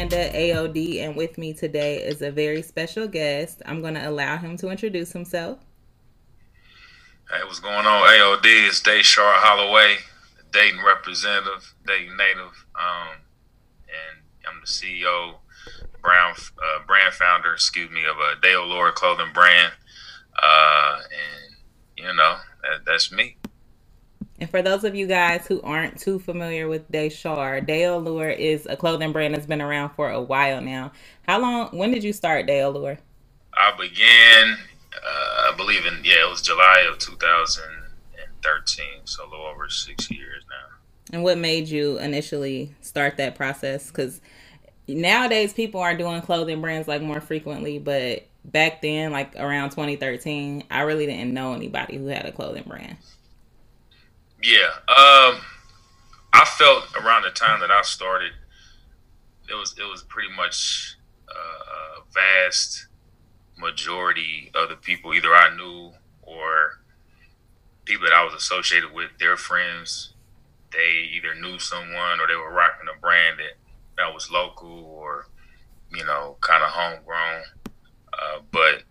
is Panda AOD, and with me today is a very special guest. I'm going to allow him to introduce himself. Hey, what's going on? AOD It's Dayshar Holloway, Dayton representative, Dayton native, um, and I'm the CEO, brand uh, brand founder, excuse me, of a Day Allure clothing brand, uh, and you know that, that's me. And for those of you guys who aren't too familiar with Dayshar, Day Allure is a clothing brand that's been around for a while now. How long? When did you start Day Allure? I began, uh, I believe in yeah, it was July of 2013, so a little over six years now. And what made you initially start that process? Because nowadays people are doing clothing brands like more frequently, but back then, like around 2013, I really didn't know anybody who had a clothing brand. Yeah, um, I felt around the time that I started, it was it was pretty much uh, a vast majority of the people either I knew or people that I was associated with, their friends, they either knew someone or they were rocking a brand that that was local or you know kind of homegrown. Uh, but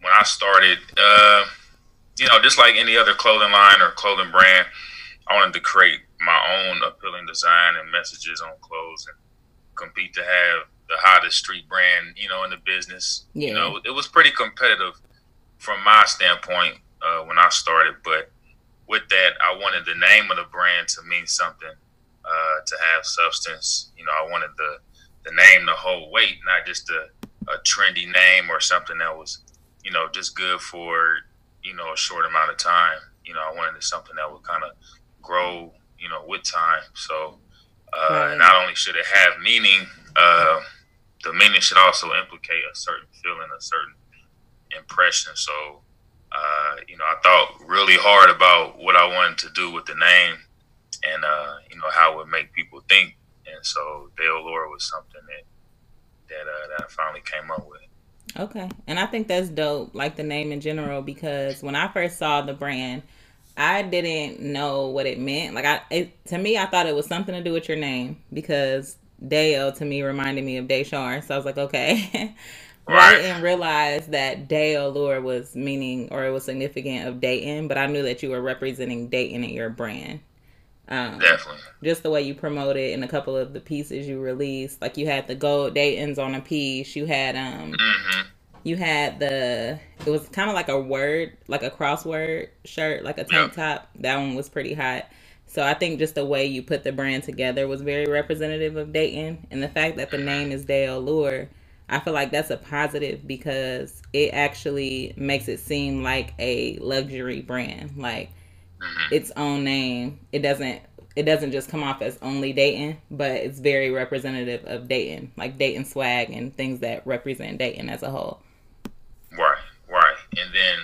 when I started. Uh, you know, just like any other clothing line or clothing brand, I wanted to create my own appealing design and messages on clothes and compete to have the hottest street brand, you know, in the business. Yeah. You know, it was pretty competitive from my standpoint uh, when I started, but with that, I wanted the name of the brand to mean something, uh, to have substance. You know, I wanted the the name to hold weight, not just a, a trendy name or something that was, you know, just good for you know, a short amount of time. You know, I wanted something that would kind of grow, you know, with time. So uh, right. not only should it have meaning, uh, the meaning should also implicate a certain feeling, a certain impression. So, uh, you know, I thought really hard about what I wanted to do with the name and, uh, you know, how it would make people think. And so Day Allure was something that, that, uh, that I finally came up with. Okay. And I think that's dope, like the name in general, because when I first saw the brand, I didn't know what it meant. Like I it, to me I thought it was something to do with your name because Dale to me reminded me of Dayshar. So I was like, okay. Right. I didn't realize that Day Allure was meaning or it was significant of Dayton, but I knew that you were representing Dayton in your brand. Um, Definitely. Just the way you promote it in a couple of the pieces you released, like you had the gold Dayton's on a piece. You had um, mm-hmm. you had the it was kind of like a word, like a crossword shirt, like a tank yep. top. That one was pretty hot. So I think just the way you put the brand together was very representative of Dayton, and the fact that the name is Day Allure. I feel like that's a positive because it actually makes it seem like a luxury brand. Like Mm-hmm. its own name. It doesn't it doesn't just come off as only Dayton, but it's very representative of Dayton, like Dayton swag and things that represent Dayton as a whole. Right, right, and then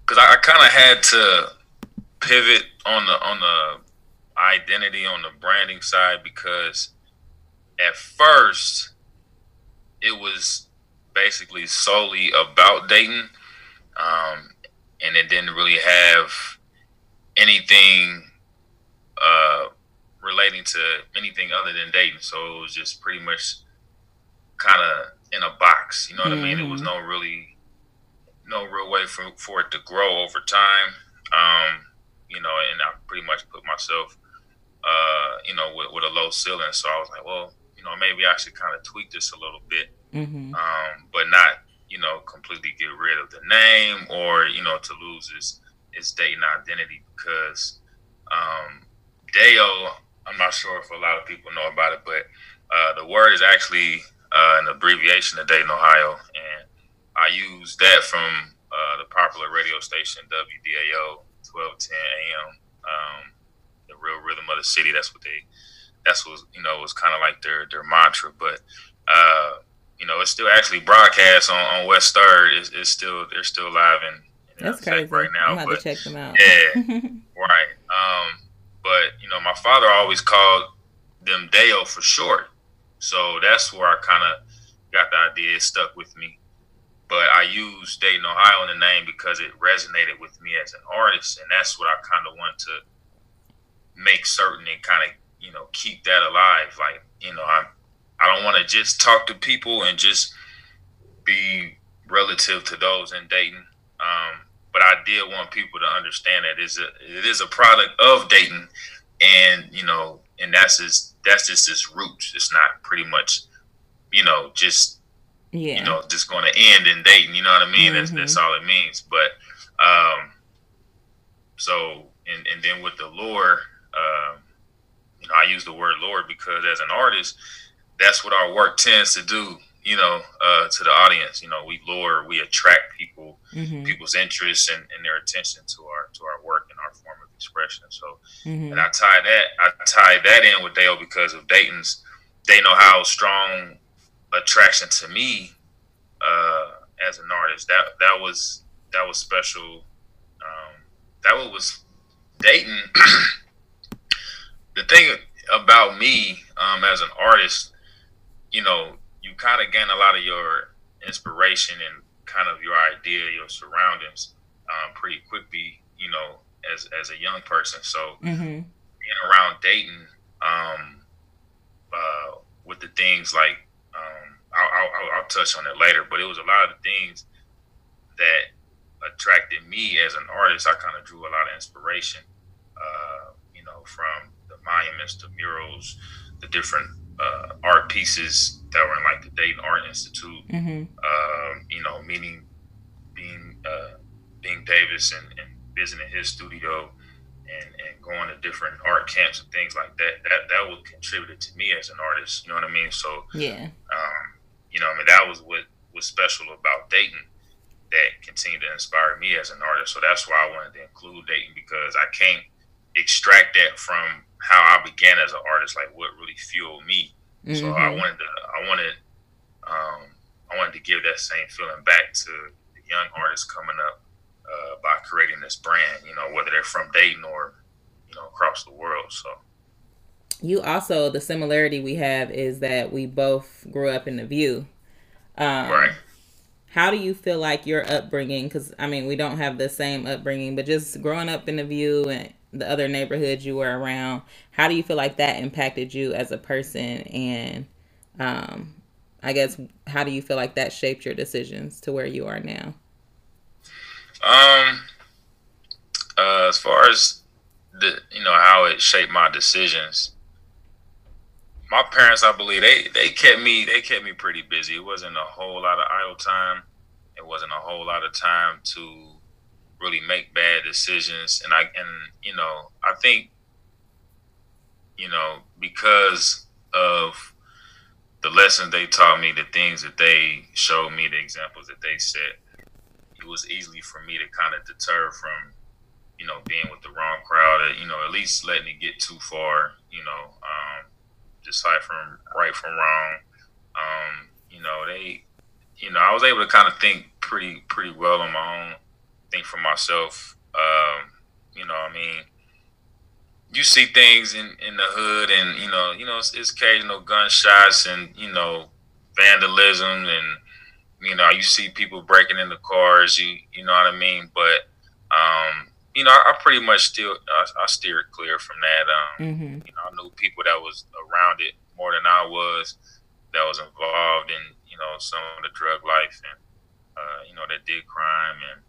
because I, I kind of had to pivot on the on the identity on the branding side because at first it was basically solely about Dayton, um, and it didn't really have anything uh, relating to anything other than Dayton. So it was just pretty much kind of in a box. You know what mm-hmm. I mean? It was mm-hmm. no really no real way for for it to grow over time. Um, you know, and I pretty much put myself, uh, you know, with, with, a low ceiling. So I was like, well, you know, maybe I should kind of tweak this a little bit, mm-hmm. um, but not, you know, completely get rid of the name or you know to lose its its Dayton identity because um, Deo, I'm not sure if a lot of people know about it, but uh, the word is actually uh, an abbreviation of Dayton, Ohio, and I use that from uh, the popular radio station WDAO 1210 AM, um, the real rhythm of the city. That's what they, that's what you know was kind of like their their mantra. But uh, you know, it's still actually broadcast on, on West Third. It's, it's still they're still live in that's crazy. Right now, I'm about to check them out. Yeah, right. Um, but you know, my father always called them Dale for short, so that's where I kind of got the idea. It stuck with me. But I used Dayton, Ohio in the name because it resonated with me as an artist, and that's what I kind of want to make certain and kind of you know keep that alive. Like you know, I I don't want to just talk to people and just be relative to those in Dayton. Um, but I did want people to understand that it's a it is a product of Dayton, and you know, and that's just that's just its roots. It's not pretty much, you know, just yeah. you know, just going to end in Dayton. You know what I mean? Mm-hmm. That's that's all it means. But um, so and and then with the lore, um, you know, I use the word lore because as an artist, that's what our work tends to do you know, uh, to the audience. You know, we lure, we attract people, mm-hmm. people's interest and, and, their attention to our to our work and our form of expression. So, mm-hmm. and I tie that I tie that in with Dale because of Dayton's. They know how strong attraction to me uh, as an artist. That that was that was special. Um, that was Dayton. the thing about me um, as an artist, you know, you kind of gain a lot of your inspiration and kind of your idea, your surroundings, um, pretty quickly. You know, as as a young person. So mm-hmm. being around Dayton, um, uh, with the things like um, I'll, I'll, I'll touch on it later, but it was a lot of the things that attracted me as an artist. I kind of drew a lot of inspiration, uh, you know, from the monuments, the murals, the different uh, art pieces that were in like the Dayton Art Institute. Mm-hmm. Um, you know, meaning being uh, Bing Davis and, and, visiting his studio and, and going to different art camps and things like that. That that would contribute to me as an artist. You know what I mean? So yeah, um, you know, I mean that was what was special about Dayton that continued to inspire me as an artist. So that's why I wanted to include Dayton because I can't extract that from how I began as an artist, like what really fueled me. Mm-hmm. So I mm-hmm. wanted to, I wanted, um, I wanted to give that same feeling back to the young artists coming up uh, by creating this brand. You know, whether they're from Dayton or you know across the world. So. You also the similarity we have is that we both grew up in the View. Um, right. How do you feel like your upbringing? Because I mean, we don't have the same upbringing, but just growing up in the View and the other neighborhoods you were around how do you feel like that impacted you as a person and um i guess how do you feel like that shaped your decisions to where you are now? Um uh, as far as the you know how it shaped my decisions my parents i believe they they kept me they kept me pretty busy. It wasn't a whole lot of idle time. It wasn't a whole lot of time to really make bad decisions. And I and you know I think you know because of the lessons they taught me, the things that they showed me, the examples that they set, it was easily for me to kind of deter from you know being with the wrong crowd. Or, you know, at least letting it get too far. You know, um, deciphering right from wrong. Um, you know, they, you know, I was able to kind of think pretty pretty well on my own think for myself, um, you know, I mean, you see things in, in the hood, and you know, you know, it's, it's occasional gunshots and you know, vandalism, and you know, you see people breaking into cars. You you know what I mean? But um, you know, I, I pretty much still I, I steer clear from that. Um, mm-hmm. You know, I knew people that was around it more than I was, that was involved in you know some of the drug life and uh, you know that did crime and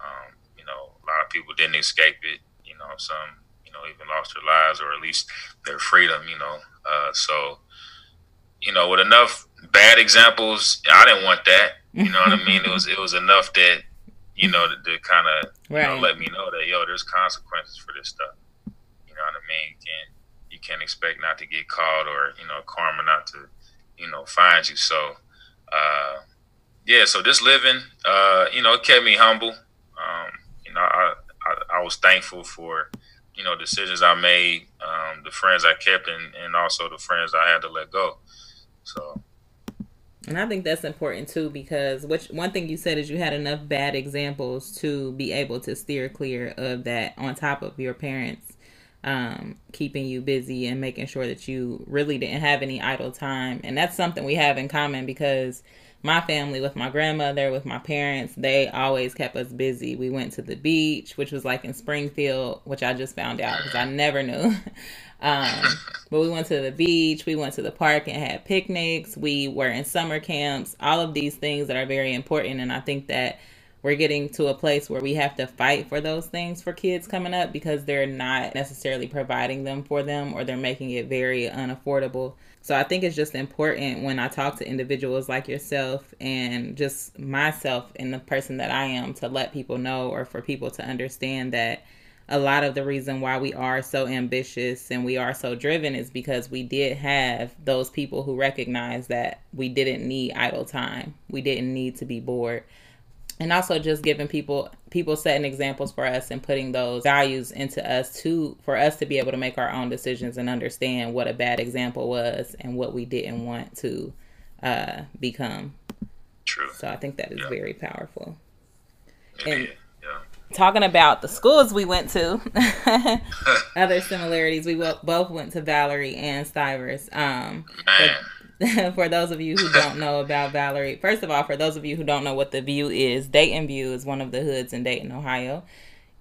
um, you know, a lot of people didn't escape it. You know, some know even lost their lives or at least their freedom. You know, uh, so you know, with enough bad examples, I didn't want that. You know what I mean? It was it was enough that you know to, to kind of right. you know, let me know that yo, there's consequences for this stuff. You know what I mean? You can't you can't expect not to get caught or you know karma not to you know find you. So uh, yeah, so this living, uh, you know, it kept me humble um, you know, I, I, I was thankful for you know decisions I made, um, the friends I kept, and and also the friends I had to let go. So. And I think that's important too because which one thing you said is you had enough bad examples to be able to steer clear of that on top of your parents um, keeping you busy and making sure that you really didn't have any idle time. And that's something we have in common because my family, with my grandmother, with my parents, they always kept us busy. We went to the beach, which was like in Springfield, which I just found out because I never knew. um, but we went to the beach, we went to the park and had picnics. We were in summer camps, all of these things that are very important. And I think that we're getting to a place where we have to fight for those things for kids coming up because they're not necessarily providing them for them or they're making it very unaffordable. So I think it's just important when I talk to individuals like yourself and just myself and the person that I am to let people know or for people to understand that a lot of the reason why we are so ambitious and we are so driven is because we did have those people who recognized that we didn't need idle time. We didn't need to be bored and also just giving people people setting examples for us and putting those values into us to for us to be able to make our own decisions and understand what a bad example was and what we didn't want to uh, become. True. So I think that is yeah. very powerful. Yeah. And yeah. talking about the schools we went to, other similarities. We both went to Valerie and Stivers. Um, Man. for those of you who don't know about Valerie, first of all, for those of you who don't know what the View is, Dayton View is one of the hoods in Dayton, Ohio.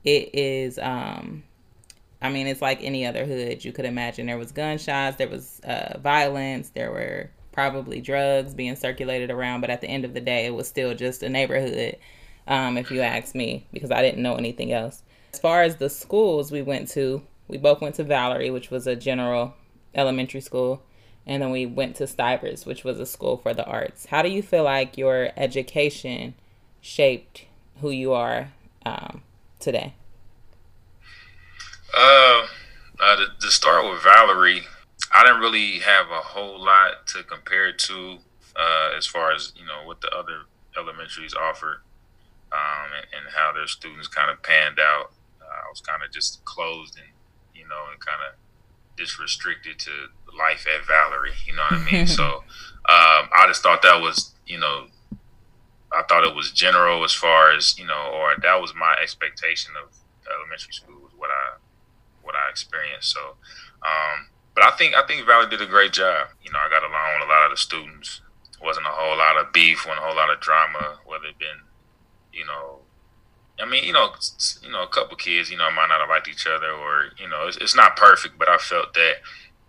It is, um, I mean, it's like any other hood you could imagine. There was gunshots, there was uh, violence, there were probably drugs being circulated around, but at the end of the day, it was still just a neighborhood, um, if you ask me, because I didn't know anything else. As far as the schools we went to, we both went to Valerie, which was a general elementary school and then we went to Stivers, which was a school for the arts. How do you feel like your education shaped who you are um, today? Uh, uh to, to, start with Valerie, I didn't really have a whole lot to compare to uh, as far as you know what the other elementaries offered um, and, and, how their students kind of panned out. Uh, I was kind of just closed and you know and kind of just restricted to life at Valerie. You know what I mean? so um, I just thought that was, you know, I thought it was general as far as you know, or that was my expectation of elementary school was what I what I experienced. So, um, but I think I think Valerie did a great job. You know, I got along with a lot of the students. wasn't a whole lot of beef, wasn't a whole lot of drama. Whether it been, you know, I mean, you know, you know, a couple kids, you know, might not have liked each other, or you know, it's, it's not perfect, but I felt that,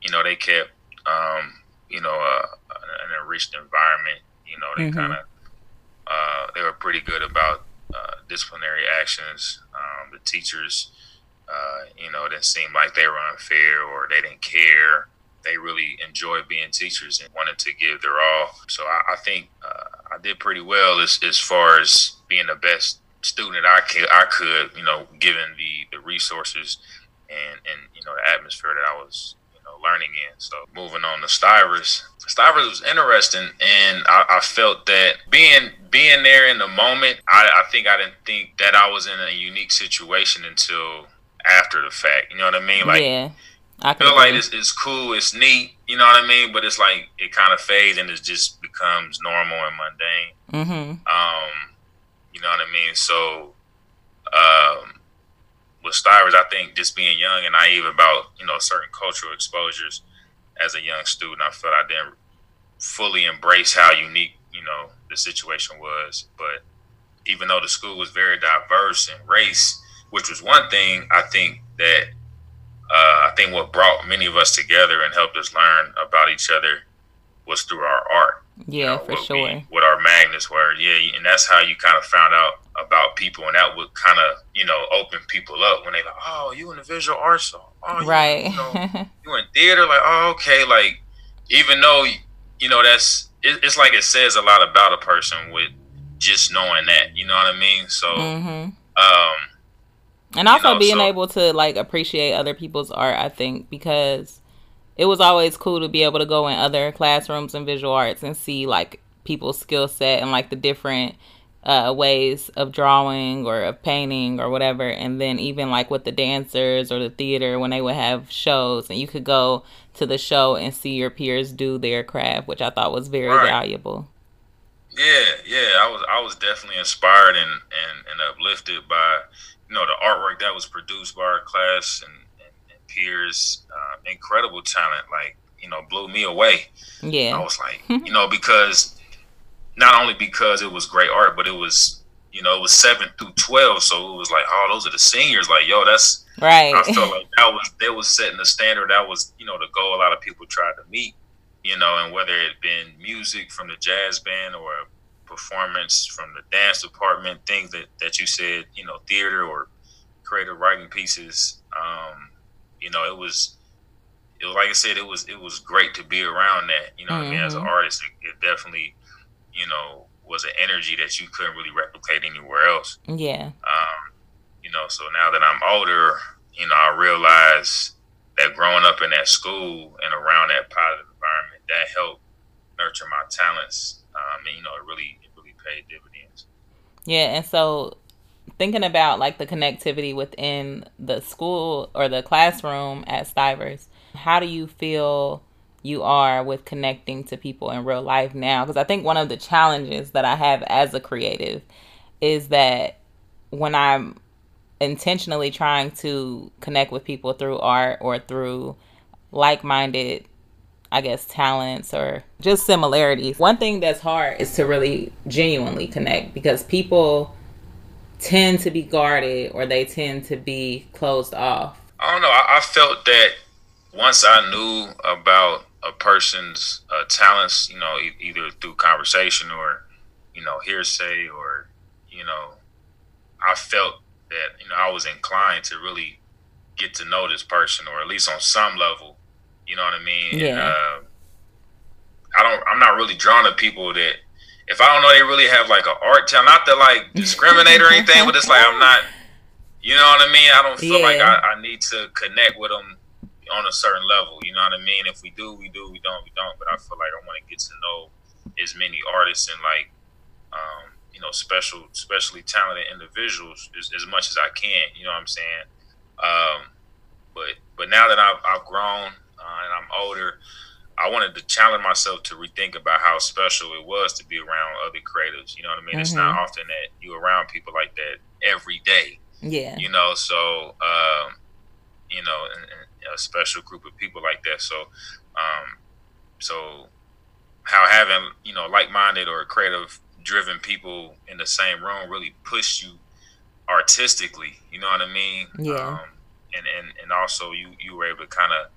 you know, they kept, um, you know, uh, an enriched environment. You know, they mm-hmm. kind of, uh, they were pretty good about uh, disciplinary actions. Um, the teachers, uh, you know, didn't seem like they were unfair or they didn't care. They really enjoyed being teachers and wanted to give their all. So I, I think uh, I did pretty well as as far as being the best student I could, I could, you know, given the the resources and and you know the atmosphere that I was learning in. So moving on to Stivers, Stivers was interesting, and I, I felt that being being there in the moment, I, I think I didn't think that I was in a unique situation until after the fact. You know what I mean? Like, yeah. I feel like it's, it's cool, it's neat, you know what I mean? But it's like it kind of fades and it just becomes normal and mundane. Mm-hmm. Um, you know what I mean? So, um, with Stivers, I think just being young and naive about you know certain cultural exposures as a young student, I felt I didn't fully embrace how unique you know the situation was. But even though the school was very diverse in race, which was one thing, I think that uh, I think what brought many of us together and helped us learn about each other was through our art. Yeah, you know, for what sure. We, what our magnets were, yeah, and that's how you kind of found out about people, and that would kind of you know open people up when they like, oh, you in the visual arts, oh, you, right? You, know, you in theater, like, oh, okay, like even though you know that's it, it's like it says a lot about a person with just knowing that, you know what I mean? So, mm-hmm. um, and also know, being so, able to like appreciate other people's art, I think, because it was always cool to be able to go in other classrooms in visual arts and see like people's skill set and like the different uh, ways of drawing or of painting or whatever. And then even like with the dancers or the theater when they would have shows and you could go to the show and see your peers do their craft, which I thought was very right. valuable. Yeah, yeah, I was I was definitely inspired and, and, and uplifted by you know the artwork that was produced by our class and peers, uh, incredible talent, like you know, blew me away. Yeah, I was like, you know, because not only because it was great art, but it was you know it was seven through twelve, so it was like oh those are the seniors. Like yo, that's right. I felt like that was they was setting the standard. That was you know the goal a lot of people tried to meet. You know, and whether it been music from the jazz band or performance from the dance department, things that, that you said, you know, theater or creative writing pieces. Um, you know, it was it was like I said, it was it was great to be around that. You know, mm-hmm. I mean, as an mm-hmm. artist, it, it, definitely, you know, was an energy that you couldn't really replicate anywhere else. Yeah. Um, you know, so now that I'm older, you know, I realize that growing up in that school and around that positive environment that helped nurture my talents. Um, and you know, it really it really paid dividends. Yeah, and so thinking about like the connectivity within the school or the classroom at Stivers, how do you feel you are with connecting to people in real life now? Because I think one of the challenges that I have as a creative is that when I'm intentionally trying to connect with people through art or through like minded, I guess, talents or just similarities, one thing that's hard is to really genuinely connect because people tend to be guarded or they tend to be closed off? I don't know. I, I felt that once I knew about a person's uh, talents, you know, e- either through conversation or, you know, hearsay or, you know, I felt that, you know, I was inclined to really get to know this person or at least on some level, you know what I mean? Yeah. And, uh, I don't, I'm not really drawn to people that if I don't know they really have like an art talent, not to like discriminate or anything, but it's like I'm not, you know what I mean? I don't feel yeah. like I, I, need to connect with them on a certain level. You know what I mean? If we do, we do. We don't, we don't. But I feel like I want to get to know as many artists and like, um, you know, special, especially talented individuals as, as, much as I can. You know what I'm saying? Um, but but now that I've, I've grown uh, and I'm older. I wanted to challenge myself to rethink about how special it was to be around other creatives. You know what I mean? Mm-hmm. It's not mm-hmm. often that you're around people like that every day. Yeah. You know, so um, you know, a special group of people like that. So, um, so how having you know like-minded or creative-driven people in the same room really pushed you artistically. You know what I mean? Yeah. Um, and and and also you you were able to kind of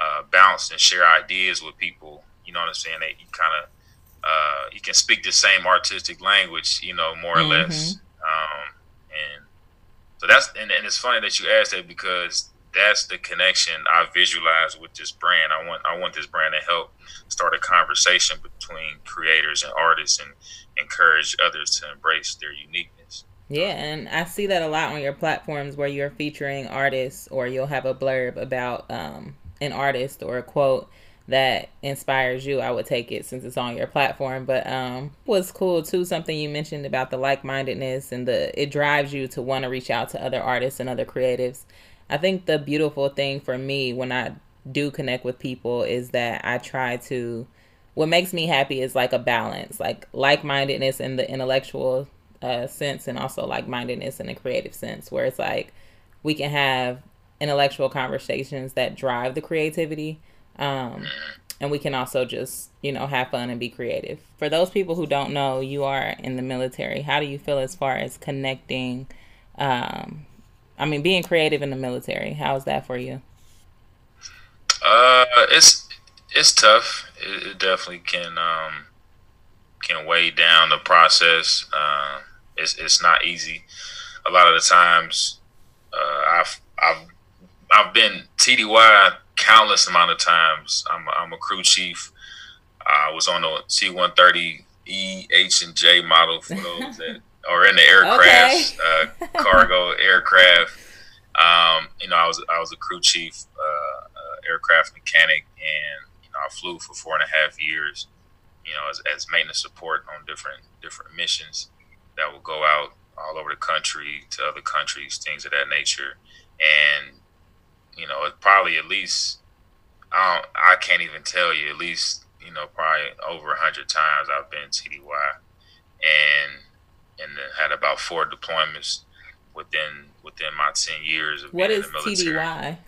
uh, bounce and share ideas with people. You know what I'm saying? That you kind of uh, you can speak the same artistic language, you know, more or mm-hmm. less. Um, and so that's and, and it's funny that you asked that because that's the connection I visualize with this brand. I want I want this brand to help start a conversation between creators and artists and encourage others to embrace their uniqueness. Yeah, and I see that a lot on your platforms where you're featuring artists or you'll have a blurb about um, an artist or a quote that inspires you, I would take it since it's on your platform. But um was cool too, something you mentioned about the like mindedness and the it drives you to want to reach out to other artists and other creatives. I think the beautiful thing for me when I do connect with people is that I try to what makes me happy is like a balance, like like mindedness in the intellectual uh, sense and also like mindedness in a creative sense, where it's like we can have intellectual conversations that drive the creativity. Um, and we can also just, you know, have fun and be creative. For those people who don't know, you are in the military. How do you feel as far as connecting? Um, I mean, being creative in the military. How is that for you? Uh, it's it's tough. It, it definitely can um, can weigh down the process. Uh, it's it's not easy. A lot of the times, uh, I've I've I've been TDY countless amount of times. I'm a, I'm a crew chief. I was on the C-130 E, H, and J model for those that are in the aircraft, okay. uh, cargo aircraft. Um, you know, I was I was a crew chief, uh, uh, aircraft mechanic, and you know, I flew for four and a half years. You know, as, as maintenance support on different different missions that will go out all over the country to other countries, things of that nature. And you know, it's probably at least I don't, I can't even tell you at least you know probably over a hundred times I've been TDY, and and had about four deployments within within my ten years of what being is in the military. TDY?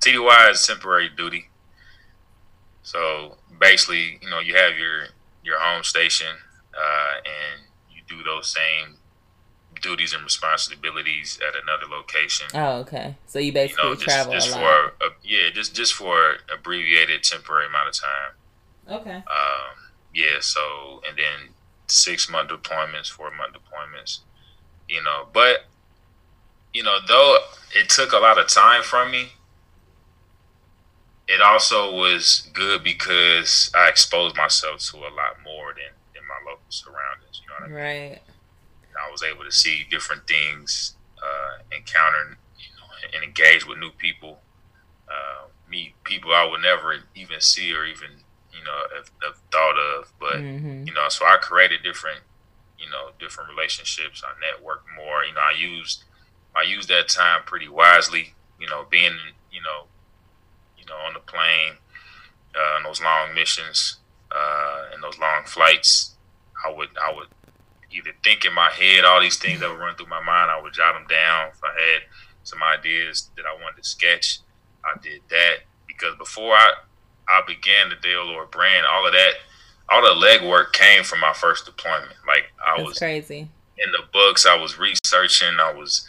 TDY is temporary duty. So basically, you know, you have your your home station uh, and you do those same duties and responsibilities at another location. Oh, okay. So you basically you know, just, travel just a for lot. A, yeah, just just for abbreviated temporary amount of time. Okay. Um, yeah. So and then six month deployments, four month deployments. You know, but you know, though it took a lot of time from me, it also was good because I exposed myself to a lot more than, than my local surroundings. You know what I mean? Right. I was able to see different things, uh, encounter, you know, and engage with new people, uh, meet people I would never even see or even, you know, have, have thought of. But mm-hmm. you know, so I created different, you know, different relationships. I networked more. You know, I used I used that time pretty wisely. You know, being you know, you know, on the plane, uh, on those long missions, uh, and those long flights, I would I would either think in my head all these things that would run through my mind. I would jot them down. If I had some ideas that I wanted to sketch, I did that because before I I began the Day Allure brand, all of that, all the legwork came from my first deployment. Like I That's was crazy in the books. I was researching. I was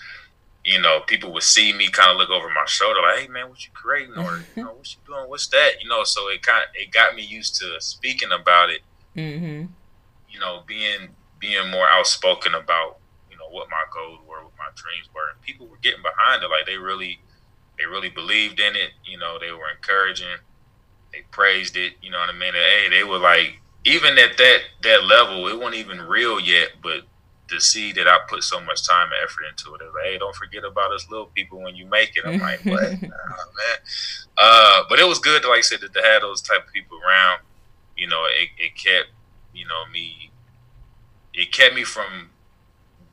you know, people would see me kind of look over my shoulder, like, "Hey, man, what you creating?" or you know, "What you doing? What's that?" You know, so it kind of it got me used to speaking about it. Mm-hmm. You know, being being more outspoken about you know what my goals were, what my dreams were, and people were getting behind it. Like they really, they really believed in it. You know, they were encouraging, they praised it. You know what I mean? And, hey, they were like, even at that that level, it wasn't even real yet, but to see that I put so much time and effort into it. like, hey, don't forget about us little people when you make it. I'm like, what? nah, man. Uh, but it was good, to, like I said, to, to have those type of people around. You know, it, it kept, you know, me, it kept me from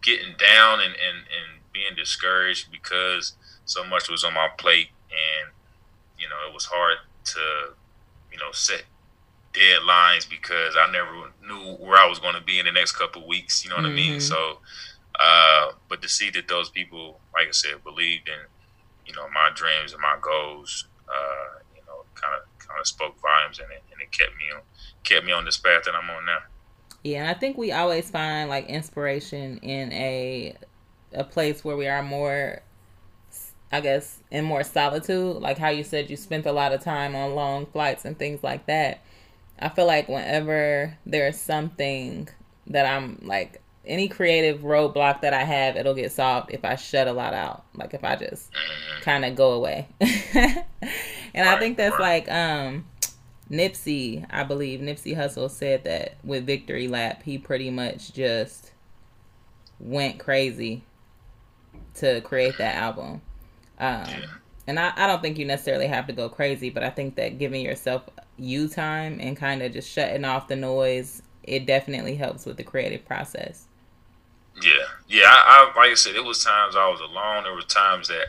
getting down and, and, and being discouraged because so much was on my plate. And, you know, it was hard to, you know, set deadlines because I never knew where I was going to be in the next couple weeks. You know what mm-hmm. I mean? Mm-hmm. So, uh, but to see that those people, like I said, believed in, you know, my dreams and my goals, uh, you know, kind of kind of spoke volumes, and it and it kept me on kept me on this path that I'm on now. Yeah, and I think we always find like inspiration in a a place where we are more I guess in more solitude, like how you said you spent a lot of time on long flights and things like that. I feel like whenever there's something that I'm like any creative roadblock that I have, it'll get solved if I shut a lot out. Like if I just kind of go away. and I think that's like um Nipsey, I believe Nipsey Hussle said that with Victory Lap, he pretty much just went crazy to create that album. Um, and I, I don't think you necessarily have to go crazy, but I think that giving yourself you time and kind of just shutting off the noise, it definitely helps with the creative process. Yeah, yeah. I, I like I said, it was times I was alone. There were times that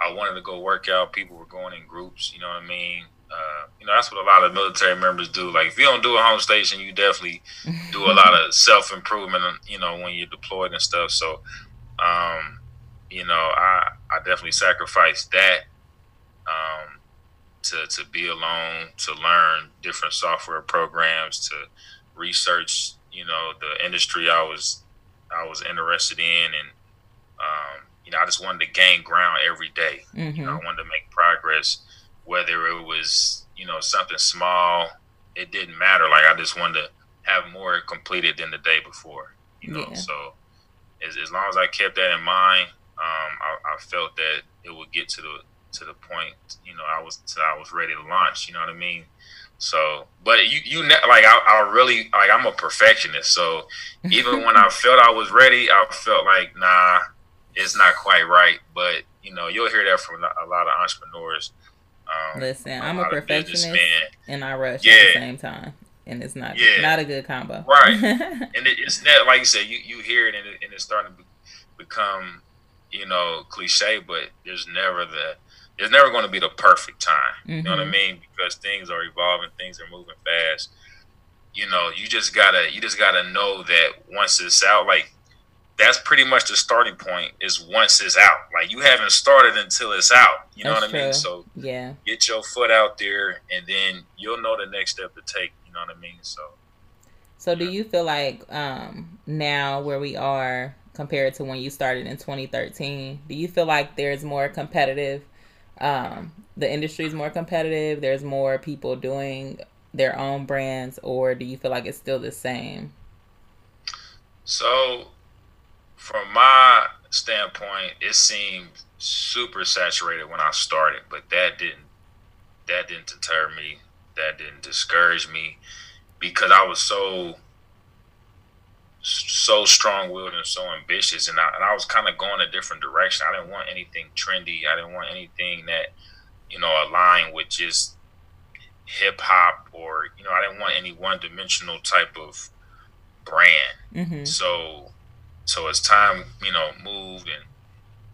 I wanted to go work out. People were going in groups. You know what I mean? Uh, you know, that's what a lot of military members do. Like, if you don't do a home station, you definitely do a lot of self improvement. You know, when you're deployed and stuff. So, um, you know, I I definitely sacrificed that. Um, to, to be alone, to learn different software programs, to research, you know, the industry I was I was interested in, and um, you know, I just wanted to gain ground every day. Mm-hmm. You know, I wanted to make progress, whether it was you know something small, it didn't matter. Like I just wanted to have more completed than the day before. You know, yeah. so as, as long as I kept that in mind, um, I, I felt that it would get to the to the point, you know, I was I was ready to launch. You know what I mean? So, but you you like I, I really like I'm a perfectionist. So even when I felt I was ready, I felt like nah, it's not quite right. But you know, you'll hear that from a lot of entrepreneurs. Um, Listen, I'm a, a perfectionist and I rush yeah. at the same time, and it's not yeah. not a good combo. Right, and it, it's not like you said. You you hear it and, it and it's starting to become you know cliche, but there's never the it's never going to be the perfect time. Mm-hmm. You know what I mm-hmm. mean? Because things are evolving, things are moving fast. You know, you just gotta you just gotta know that once it's out, like that's pretty much the starting point. Is once it's out, like you haven't started until it's out. You know that's what. I mean? So yeah, get your foot out there, and then you'll know the next step to take. You know what I mean? So So do you feel like um, now where we are compared to when you started in 2013, do you feel like there's more competitive? Um, the industry is more competitive. There's more people doing their own brands, or do you feel like it's still the same? So, from my standpoint, it seemed super saturated when I started, but that didn't that didn't deter me. That didn't discourage me because I was so so strong willed and so ambitious, and I, and I was kind of going a different direction. I didn't want anything trendy. I didn't want anything that you know aligned with just hip hop or you know I didn't want any one dimensional type of brand. Mm-hmm. So so as time you know moved and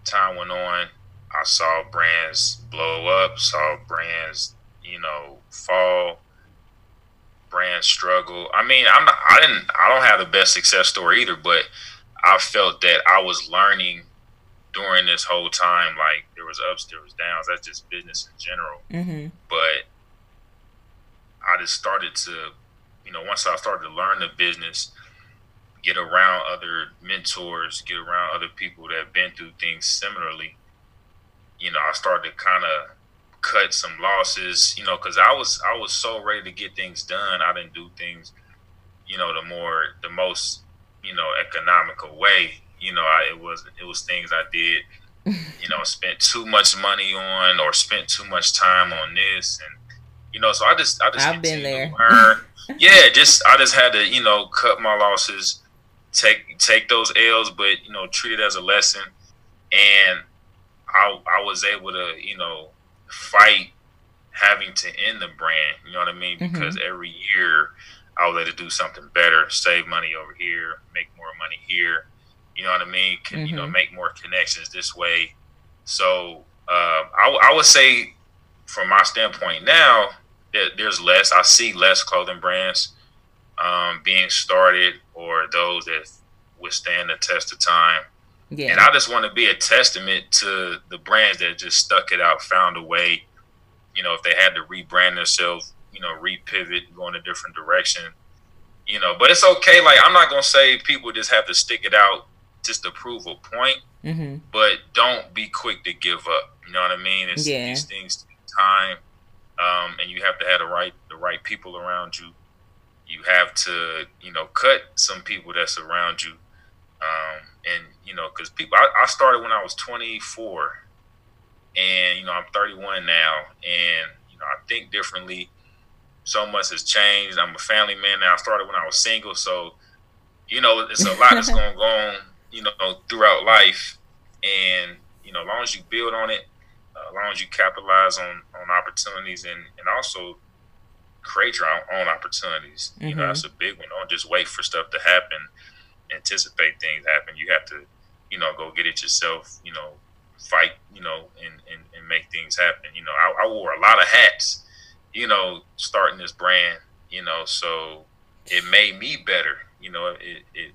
time went on, I saw brands blow up, saw brands you know fall brands struggle. I mean, I'm not, I didn't I don't have the best success story either, but I felt that I was learning during this whole time. Like there was ups, there was downs. That's just business in general. Mm-hmm. But I just started to, you know, once I started to learn the business, get around other mentors, get around other people that have been through things similarly. You know, I started to kind of cut some losses, you know, because I was I was so ready to get things done. I didn't do things, you know, the more the most you know economical way. You know, I, it was it was things I did, you know, spent too much money on or spent too much time on this, and you know, so I just I just I've been there. yeah, just I just had to you know cut my losses, take take those L's, but you know treat it as a lesson, and I I was able to you know fight having to end the brand. You know what I mean? Mm-hmm. Because every year I was able to do something better, save money over here, make more money here. You know what I mean? Can, mm-hmm. You know, mm-hmm. make more connections this way. So uh, I, I would say, from my standpoint now, that there's less. I see less clothing brands um, being started or those that withstand the test of time. Yeah. And I just want to be a testament to the brands that just stuck it out, found a way. You know, if they had to rebrand themselves, you know, repivot, go in a different direction. You know, but it's okay. Like I'm not gonna say people just have to stick it out just to prove a point. Mm-hmm. But don't be quick to give up. You know what I mean? It's yeah. these things take time, um, and you have to have the right the right people around you. You have to, you know, cut some people that's around you um, and you know, because people, I, I, started when I was 24, and you know, I'm 31 now, and you know, I think differently. So much has changed. I'm a family man now. I started when I was single, so you know, it's a lot that's going to go on, you know, throughout life, and you know, as long as you build on it, uh, as long as you capitalize on on opportunities, and and also create your own opportunities. Mm-hmm. You know, mm-hmm. that's a big one. Don't just wait for stuff to happen anticipate things happen. You have to, you know, go get it yourself. You know, fight. You know, and and, and make things happen. You know, I, I wore a lot of hats. You know, starting this brand. You know, so it made me better. You know, it, it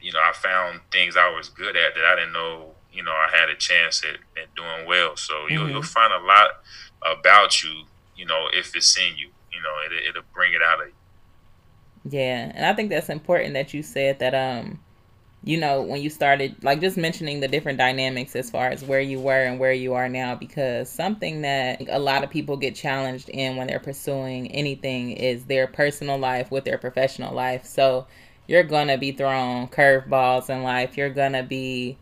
you know, I found things I was good at that I didn't know, you know, I had a chance at, at doing well. So mm-hmm. you'll, you'll find a lot about you, you know, if it's in you, you know, it, it'll bring it out of you. Yeah, and I think that's important that you said that um you know, when you started like just mentioning the different dynamics as far as where you were and where you are now because something that a lot of people get challenged in when they're pursuing anything is their personal life with their professional life. So you're to be thrown curveballs in life. You're to be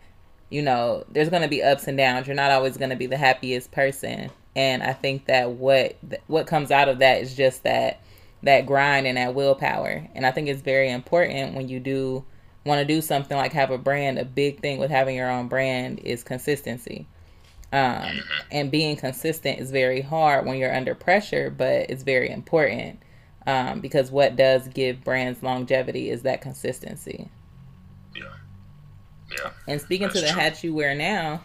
you know, there's to be ups and downs. You're not always to be the happiest person. And I think that what what comes out of that is just that that grind and that willpower. And I think it's very important when you do want to do something like have a brand. A big thing with having your own brand is consistency. Um, mm-hmm. and being consistent is very hard when you're under pressure, but it's very important um, because what does give brands longevity is that consistency. Yeah. Yeah. And speaking to the true. hat you wear now,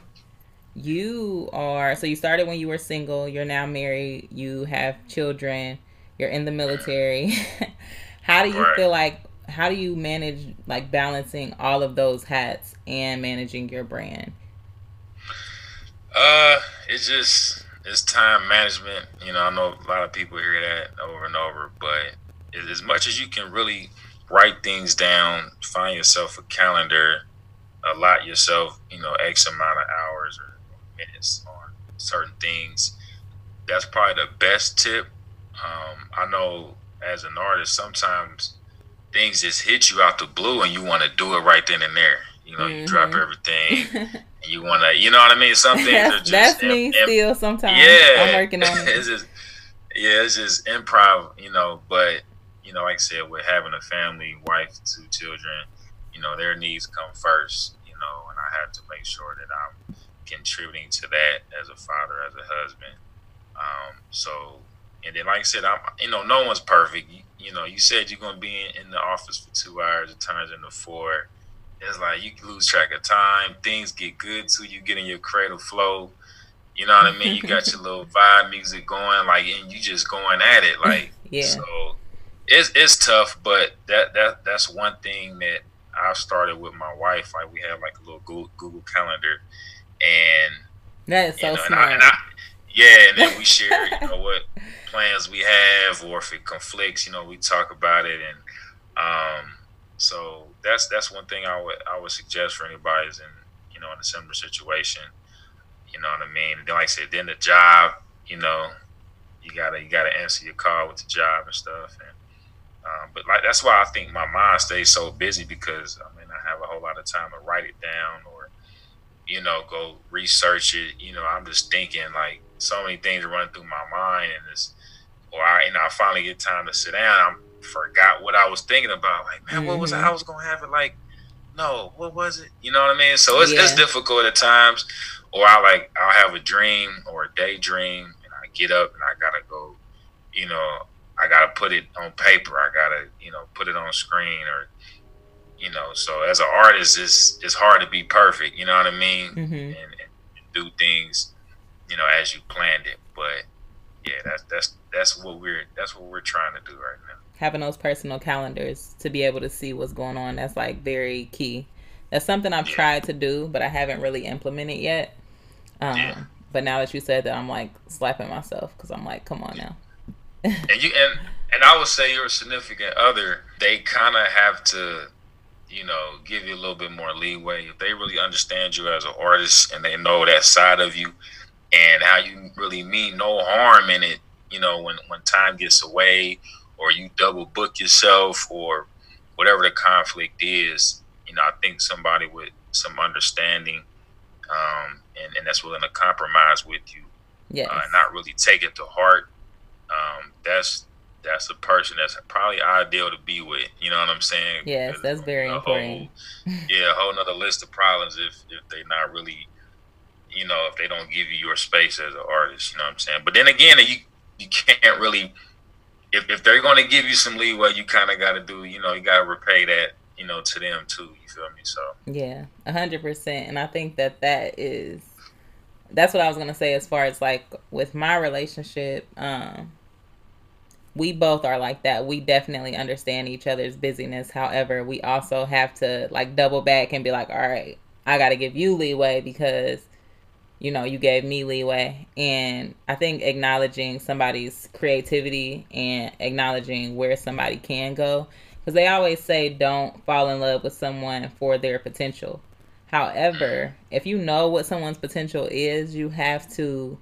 you are so you started when you were single, you're now married, you have children you're in the military. how do you right. feel like how do you manage like balancing all of those hats and managing your brand? Uh, it's just it's time management. You know, I know a lot of people hear that over and over, but as much as you can really write things down, find yourself a calendar, allot yourself, you know, X amount of hours minutes on certain things. That's probably the best tip. Um, I know as an artist, sometimes things just hit you out the blue and you want to do it right then and there. You know, mm-hmm. you drop mm-hmm. everything and you want to, you know what I mean? Some things are just. That's me imp- still sometimes. Yeah. I'm working on it. it's just, yeah, it's just improv, you know, but, you know, like I said, with having a family, wife, two children, you know, their needs come first, you know, and I have to make sure that I'm contributing to that as a father, as a husband. Um, so, and then, like I said, I'm, you know, no one's perfect. You, you know, you said you're going to be in, in, the office for two hours, it turns into four. It's like you lose track of time. Things get good to you, get in your cradle flow. You know what I mean? You got your little vibe music going, like, and you just going at it, like. yeah. So it's it's tough, but that that that's one thing that I started with my wife. Like we have like a little Google, Google calendar, and that is so know, smart. And I, and I, yeah, and then we share, you know, what plans we have, or if it conflicts, you know, we talk about it, and um, so that's that's one thing I would I would suggest for anybody is in you know in a similar situation. You know what I mean? And then, like I said, then the job, you know, you gotta you gotta answer your call with the job and stuff, and um, but like that's why I think my mind stays so busy because I mean I have a whole lot of time to write it down or you know go research it. You know I'm just thinking like so many things are running through my mind and it's or I you know I finally get time to sit down. I forgot what I was thinking about. Like man, mm-hmm. what was I? Mm-hmm. I was gonna have it like no, what was it? You know what I mean? So it's, yeah. it's difficult at times. Or I like I'll have a dream or a daydream and I get up and I gotta go, you know, I gotta put it on paper. I gotta, you know, put it on screen or you know, so as an artist it's it's hard to be perfect, you know what I mean? Mm-hmm. And, and, do things, you know, as you planned it. But yeah, that's that's that's what we're that's what we're trying to do right now. Having those personal calendars to be able to see what's going on, that's like very key. That's something I've yeah. tried to do, but I haven't really implemented yet. Um, yeah. But now that you said that, I'm like slapping myself because I'm like, come on now and you and and I would say your significant other, they kind of have to, you know, give you a little bit more leeway if they really understand you as an artist and they know that side of you and how you really mean no harm in it. You know, when when time gets away or you double book yourself or whatever the conflict is, you know, I think somebody with some understanding um, and, and that's willing to compromise with you, yeah, uh, not really take it to heart um, that's that's a person that's probably ideal to be with. You know what I'm saying? Yes, that's very important. Whole, yeah, a whole nother list of problems if if they're not really, you know, if they don't give you your space as an artist. You know what I'm saying? But then again, you you can't really. If, if they're going to give you some leeway, you kind of got to do, you know, you got to repay that, you know, to them too. You feel me? So yeah, a hundred percent. And I think that that is, that's what I was gonna say as far as like with my relationship. Um, we both are like that. We definitely understand each other's busyness. However, we also have to like double back and be like, all right, I got to give you leeway because, you know, you gave me leeway. And I think acknowledging somebody's creativity and acknowledging where somebody can go, because they always say don't fall in love with someone for their potential. However, if you know what someone's potential is, you have to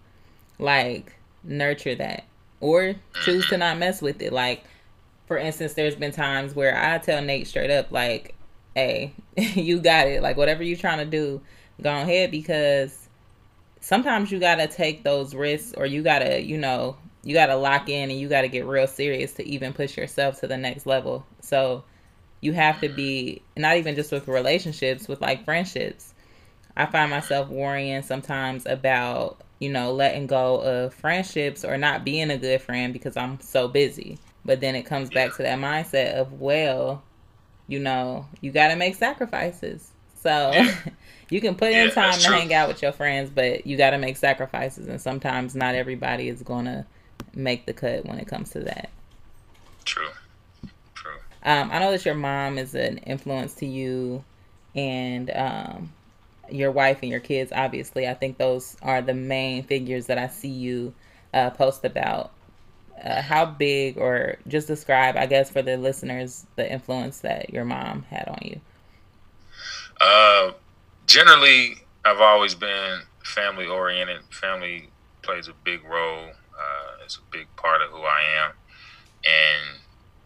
like nurture that or mm-hmm. choose to not mess with it. Like, for instance, there's been times where I tell Nate straight up, like, hey, you got it. Like, whatever you're trying to do, go ahead because sometimes you got to take those risks or you got to, you know, you got to lock in and you got to get real serious to even push yourself to the next level. So, you have to be mm-hmm. not even just with relationships, with like friendships. I find myself worrying sometimes about you know, letting go of friendships or not being a good friend because I'm so busy. But then it comes back to that mindset of, well, you know, you got to make sacrifices. So you can put in time to hang out with your friends, but you got to make sacrifices. And sometimes not everybody is going to make the cut when it comes to that. True. True. Um, I know that your mom is an influence to you. And um, your wife and your kids, obviously. I think those are the main figures that I see you uh, post about. uh, how big, or just describe, I guess, for the listeners, the influence that your mom had on you? Uh, generally, I've always been family oriented. Family plays a big role. Uh, it's a big part of who I am, and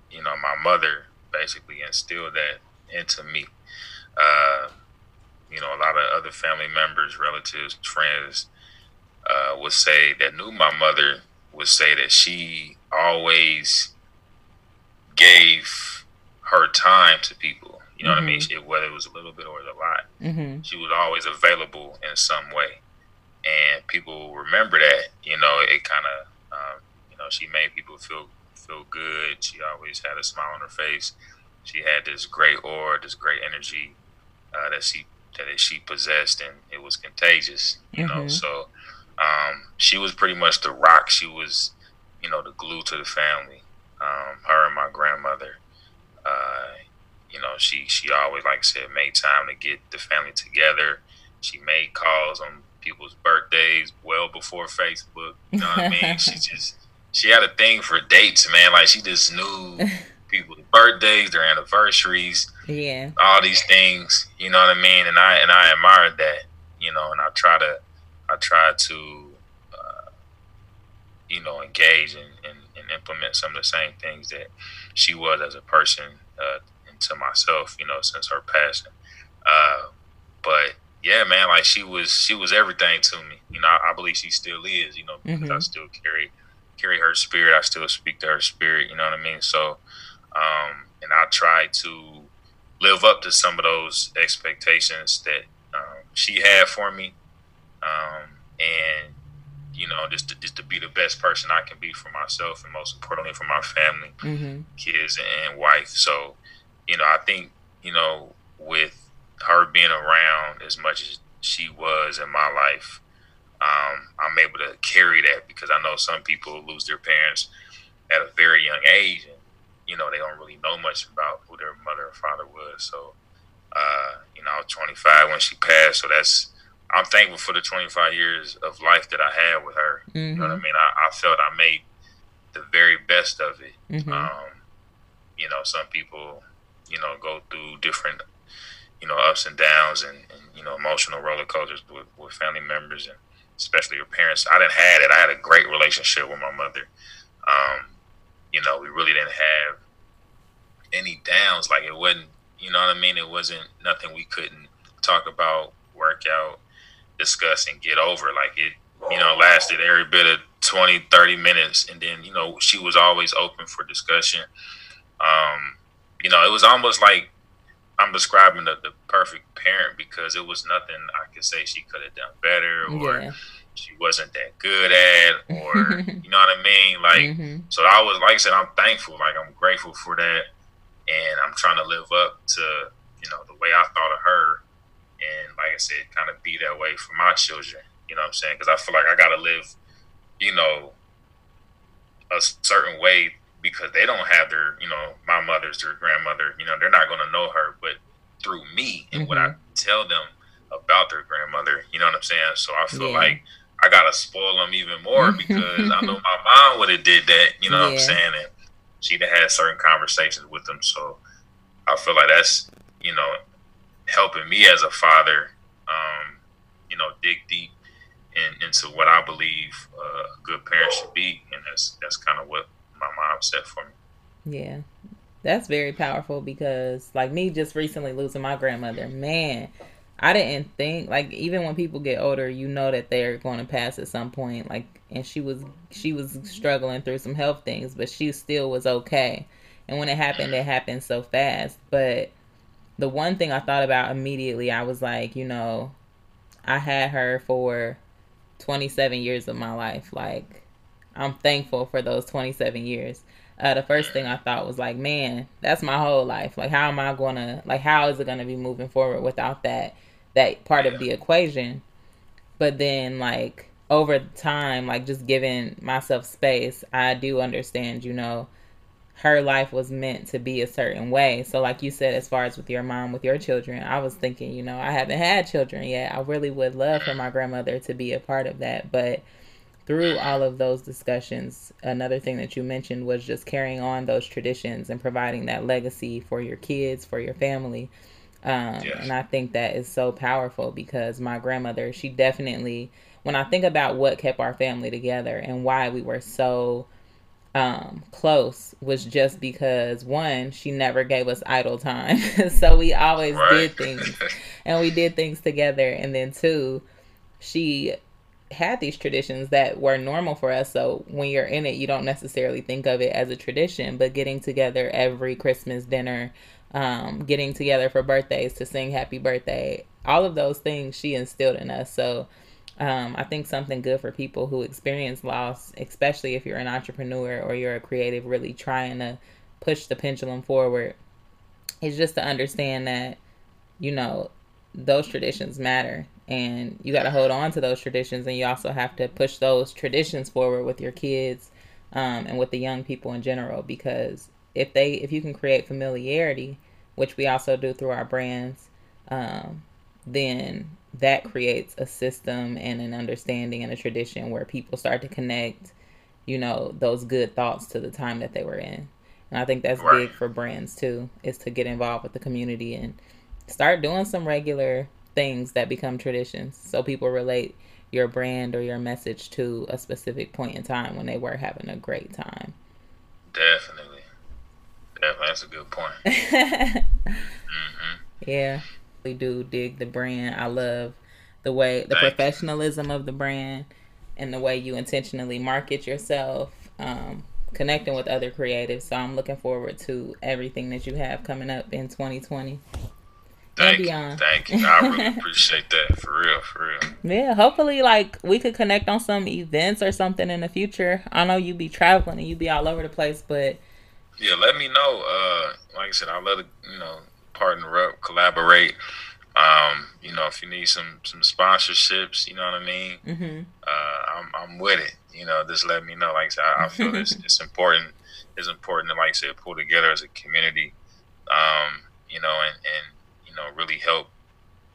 you know, my mother basically instilled that into me. You know, a lot of other family members, relatives, friends uh, would say that knew my mother would say that she always gave her time to people. You know mm-hmm. what I mean? Mm-hmm. She, whether it was a little bit or a lot, mm-hmm. she was always available in some way, and people remember that. You know, it kind of, um, you know, she made people feel feel good. She always had a smile on her face. She had this great aura, this great energy uh, that she that she possessed, and it was contagious. You mm-hmm. know, so um, she was pretty much the rock. She was, you know, the glue to the family. Um, her and my grandmother. Uh, you know, she she always, like I said, made time to get the family together. She made calls on people's birthdays well before Facebook. You know what I mean? She just she had a thing for dates, man. Like she just knew people's birthdays, their anniversaries, yeah, all these things. You know what I mean? And I and I admire that. You know, and I try to I try to uh, you know engage and, and, and, implement some of the same things that she was as a person uh, into myself. You know, since her passing. Uh, but yeah, man, like she was she was everything to me. You know, I, I believe she still is. You know, because mm-hmm. I still carry carry her spirit. I still speak to her spirit. You know what I mean? So, um, and I try to live up to some of those expectations that um, she had for me, um, and you know, just to, just to be the best person I can be for myself, and most importantly for my family, mm-hmm. kids, and wife. So, you know, I think you know, with her being around as much as she was in my life, um, I'm able to carry that because I know some people lose their parents at a very young age, and you know they don't really know much about who their mother or father was. So, uh, you know, I was 25 when she passed, so that's I'm thankful for the 25 years of life that I had with her. Mm-hmm. You know what I mm-hmm. mean? I, I, felt I made the very best of it. Mm-hmm. Um, you know, some people, you know, go through different, you know, ups and downs and, and you know, emotional roller coasters with, with family members and especially your parents. I didn't have it. I had a great relationship with my mother. Um, you know, we really didn't have any downs. Like it wasn't, you know what I mean? It wasn't nothing we couldn't talk about, work out, discuss, and get over. Like it, you know, lasted every bit of 20, 30 minutes. And then, you know, she was always open for discussion. Um, you know, it was almost like I'm describing the, the perfect parent because it was nothing I could say she could have done better or yeah. she wasn't that good at or you know what I mean? Like mm-hmm. so I was like I said, I'm thankful, like I'm grateful for that and I'm trying to live up to, you know, the way I thought of her and like I said, kind of be that way for my children. You know what I'm saying? Because I feel like I gotta live, you know, a certain way because they don't have their, you know, my mother's their grandmother, you know, they're not going to know her, but through me and mm-hmm. what I mm-hmm. tell them about their grandmother, you know what I'm saying? So I feel yeah. like I got to spoil them even more because I know my mom would have did that, you know yeah. what I'm saying? And she'd have had certain conversations with them. So I feel like that's, you know, helping me as a father, um, you know, dig deep in, into what I believe uh, a good parent should be. And that's, that's kind of what my mom said for me. Yeah. That's very powerful because like me just recently losing my grandmother, man, I didn't think like even when people get older, you know that they're going to pass at some point like and she was she was struggling through some health things, but she still was okay. And when it happened, it happened so fast. But the one thing I thought about immediately, I was like, you know, I had her for 27 years of my life. Like I'm thankful for those 27 years. Uh, the first thing I thought was like, man, that's my whole life. Like, how am I gonna like how is it gonna be moving forward without that that part of the equation? But then like over time, like just giving myself space, I do understand, you know, her life was meant to be a certain way. So like you said, as far as with your mom, with your children, I was thinking, you know, I haven't had children yet. I really would love for my grandmother to be a part of that, but through all of those discussions, another thing that you mentioned was just carrying on those traditions and providing that legacy for your kids, for your family. Um, yes. And I think that is so powerful because my grandmother, she definitely, when I think about what kept our family together and why we were so um, close, was just because one, she never gave us idle time. so we always right. did things and we did things together. And then two, she had these traditions that were normal for us. So when you're in it, you don't necessarily think of it as a tradition, but getting together every Christmas dinner, um, getting together for birthdays to sing happy birthday, all of those things she instilled in us. So um, I think something good for people who experience loss, especially if you're an entrepreneur or you're a creative, really trying to push the pendulum forward, is just to understand that, you know, those traditions matter and you got to hold on to those traditions and you also have to push those traditions forward with your kids um, and with the young people in general because if they if you can create familiarity which we also do through our brands um, then that creates a system and an understanding and a tradition where people start to connect you know those good thoughts to the time that they were in and i think that's right. big for brands too is to get involved with the community and start doing some regular things that become traditions so people relate your brand or your message to a specific point in time when they were having a great time. Definitely. Definitely. That's a good point. mm-hmm. Yeah. We do dig the brand. I love the way, the Thank professionalism you. of the brand and the way you intentionally market yourself, um, connecting with other creatives. So I'm looking forward to everything that you have coming up in 2020. Thank you. Thank you. I really appreciate that. For real, for real. Yeah, hopefully like we could connect on some events or something in the future. I know you'd be traveling and you'd be all over the place, but Yeah, let me know. Uh like I said, I'd love to, you know, partner up, collaborate. Um, you know, if you need some some sponsorships, you know what I mean? Mm-hmm. Uh I'm I'm with it. You know, just let me know. Like I said, I, I feel it's it's important it's important to like I said, pull together as a community. Um, you know, and, and you know, really help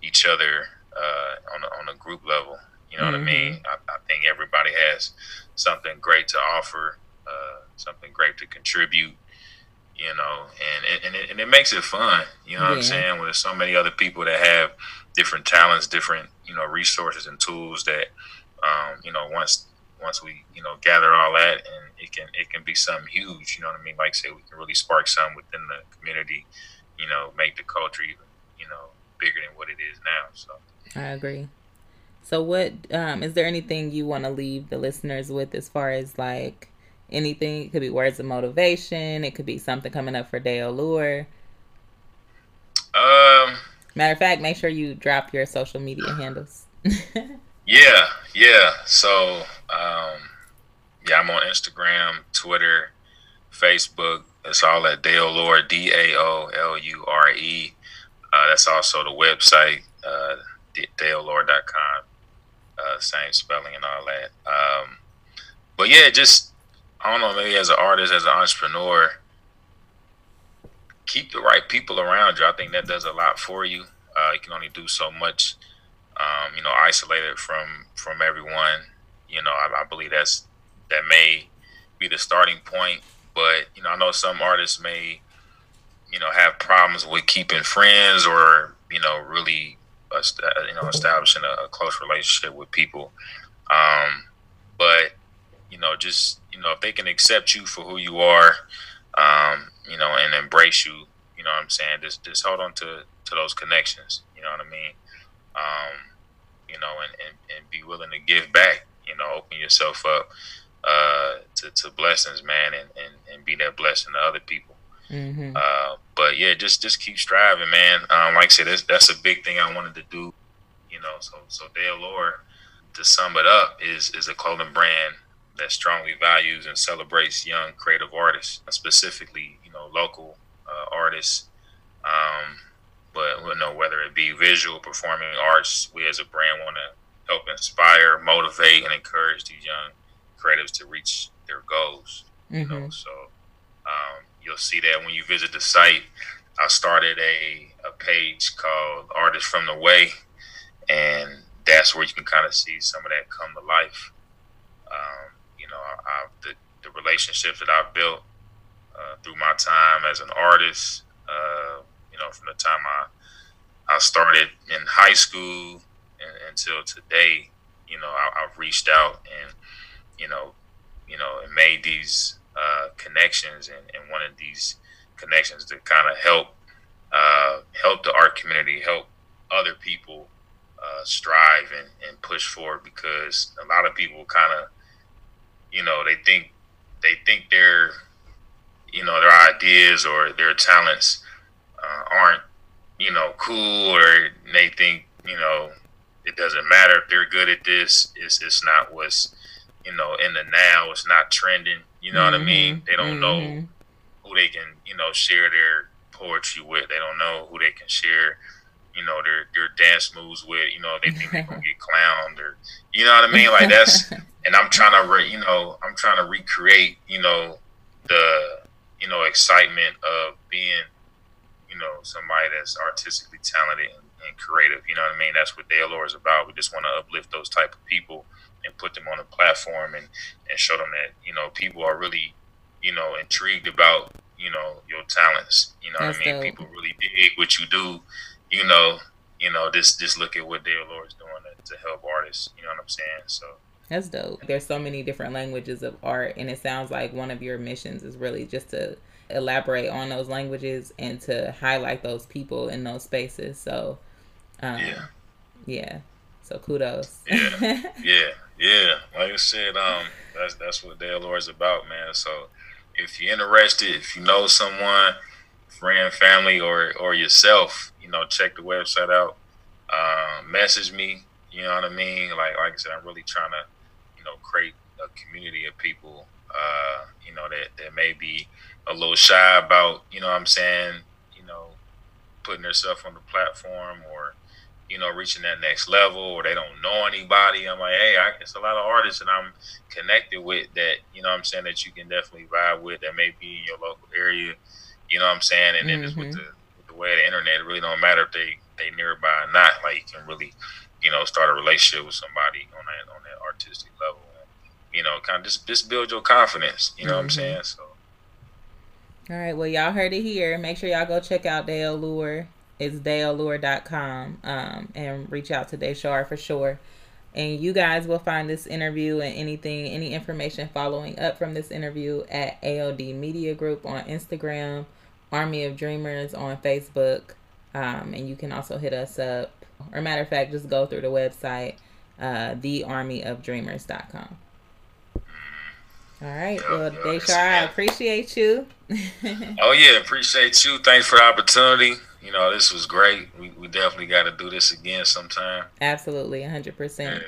each other uh, on a, on a group level. You know mm-hmm. what I mean? Mm-hmm. I, I, think everybody has something great to offer, uh, something great to contribute. You know, and and it, and it makes it fun. You know yeah. what I'm saying? When there's so many other people that have different talents, different you know resources and tools that um, you know once once we you know gather all that and it can it can be something huge. You know what I mean? Like say we can really spark something within the community. You know, make the culture even you know bigger than what it is now. So I agree. So what um is there anything you want to leave the listeners with as far as like anything? It could be words of motivation. It could be something coming up for Day Allure. Um. Matter of fact, make sure you drop your social media handles. yeah, yeah. So, um, yeah, I'm on Instagram, Twitter, Facebook. It's all at Day Allure, D A O L U R E. Uh, that's also the website, uh, dayallure.com. Uh, same spelling and all that. Um, but yeah, just, I don't know, maybe as an artist, as an entrepreneur, keep the right people around you. I think that does a lot for you. Uh, you can only do so much, um, you know, isolated from from everyone. You know, I, I, believe that's that may be the starting point. But you know, I know some artists may you know have problems with keeping friends or you know really uh, you know establishing a, a, close relationship with people um, but you know just you know if they can accept you for who you are um, you know and embrace you you know what i'm saying just just hold on to to those connections you know what i mean um, you know and, and and be willing to give back you know open yourself up uh, to, to blessings man and, and and be that blessing to other people Mm-hmm. Uh, but yeah, just just keep striving, man. Um, like I said, that's, that's a big thing I wanted to do. You know, so so Day Allure, to sum it up, is is a clothing brand that strongly values and celebrates young creative artists, specifically you know local uh, artists. Um, but you know whether it be visual, performing arts, we as a brand want to help inspire, motivate, and encourage these young creatives to reach their goals. Mm-hmm. You know, mm-hmm. so um, you'll see that when you visit the site. I started a, a page called Artists from the Way, and that's where you can kind of see some of that come to life. I've, the, the relationships that I've built uh, through my time as an artist, uh, you know, from the time I I started in high school and, until today, you know, I, have reached out and you know, you know, and made these uh, connections and, and wanted these connections to kind of help uh, help the art community, help other people uh, strive and, and push forward because a lot of people kind of, you know, they think they think their, you know, their ideas or their talents uh, aren't, you know, cool or they think, you know, it doesn't matter if they're good at this. It's it's not what's, you know, in the now. It's not trending. You know mm-hmm. what I mean? Mm-hmm. They don't mm-hmm. know who they can, you know, share their poetry with. They don't know who they can share you know their their dance moves with. You know they think they're gonna get clowned or you know what I mean. Like that's and I'm trying to re, you know I'm trying to recreate you know the you know excitement of being you know somebody that's artistically talented and, and creative. You know what I mean. That's what Allure is about. We just want to uplift those type of people and put them on a platform and and show them that you know people are really you know intrigued about you know your talents. You know That's what I mean. Dope. People really dig what you do you know, you know, just just look at what Dale is doing to, to help artists. You know what I'm saying? So that's dope. There's so many different languages of art, and it sounds like one of your missions is really just to elaborate on those languages and to highlight those people in those spaces. So, um, yeah, yeah. So kudos. yeah, yeah, yeah. Like I said, um, that's that's what Day Allure is about, man. So, if you're interested, if you know someone, friend, family, or or yourself, you know, check the website out. Uh, message me. You know what I mean? Like like I said, I'm really trying to, you know, create a community of people. Uh, you know that that may be a little shy about, you know, what I'm saying, you know, putting themselves on the platform or you know, reaching that next level or they don't know anybody. I'm like, hey, I, it's a lot of artists that I'm connected with that, you know I'm saying, that you can definitely vibe with that may be in your local area, you know what I'm saying? And then mm-hmm. just with the way of the internet, it really don't matter if they they nearby or not. Like you can really, you know, start a relationship with somebody on that on that artistic level. And, you know, kind of just just build your confidence. You know mm-hmm. what I'm mm-hmm. saying? So. All right. Well, y'all heard it here. Make sure y'all go check out Day Allure. It's dayallure.com um, and reach out to Deshar for sure. And you guys will find this interview and anything, any information following up from this interview at AOD Media Group on Instagram Army of Dreamers on Facebook. Um, and you can also hit us up. Or matter of fact, just go through the website, uh, thearmyofdreamers.com. All right. Well, Deshar, I appreciate you. oh yeah, appreciate you. Thanks for the opportunity. You know, this was great. We, we definitely got to do this again sometime. Absolutely, hundred yeah. percent.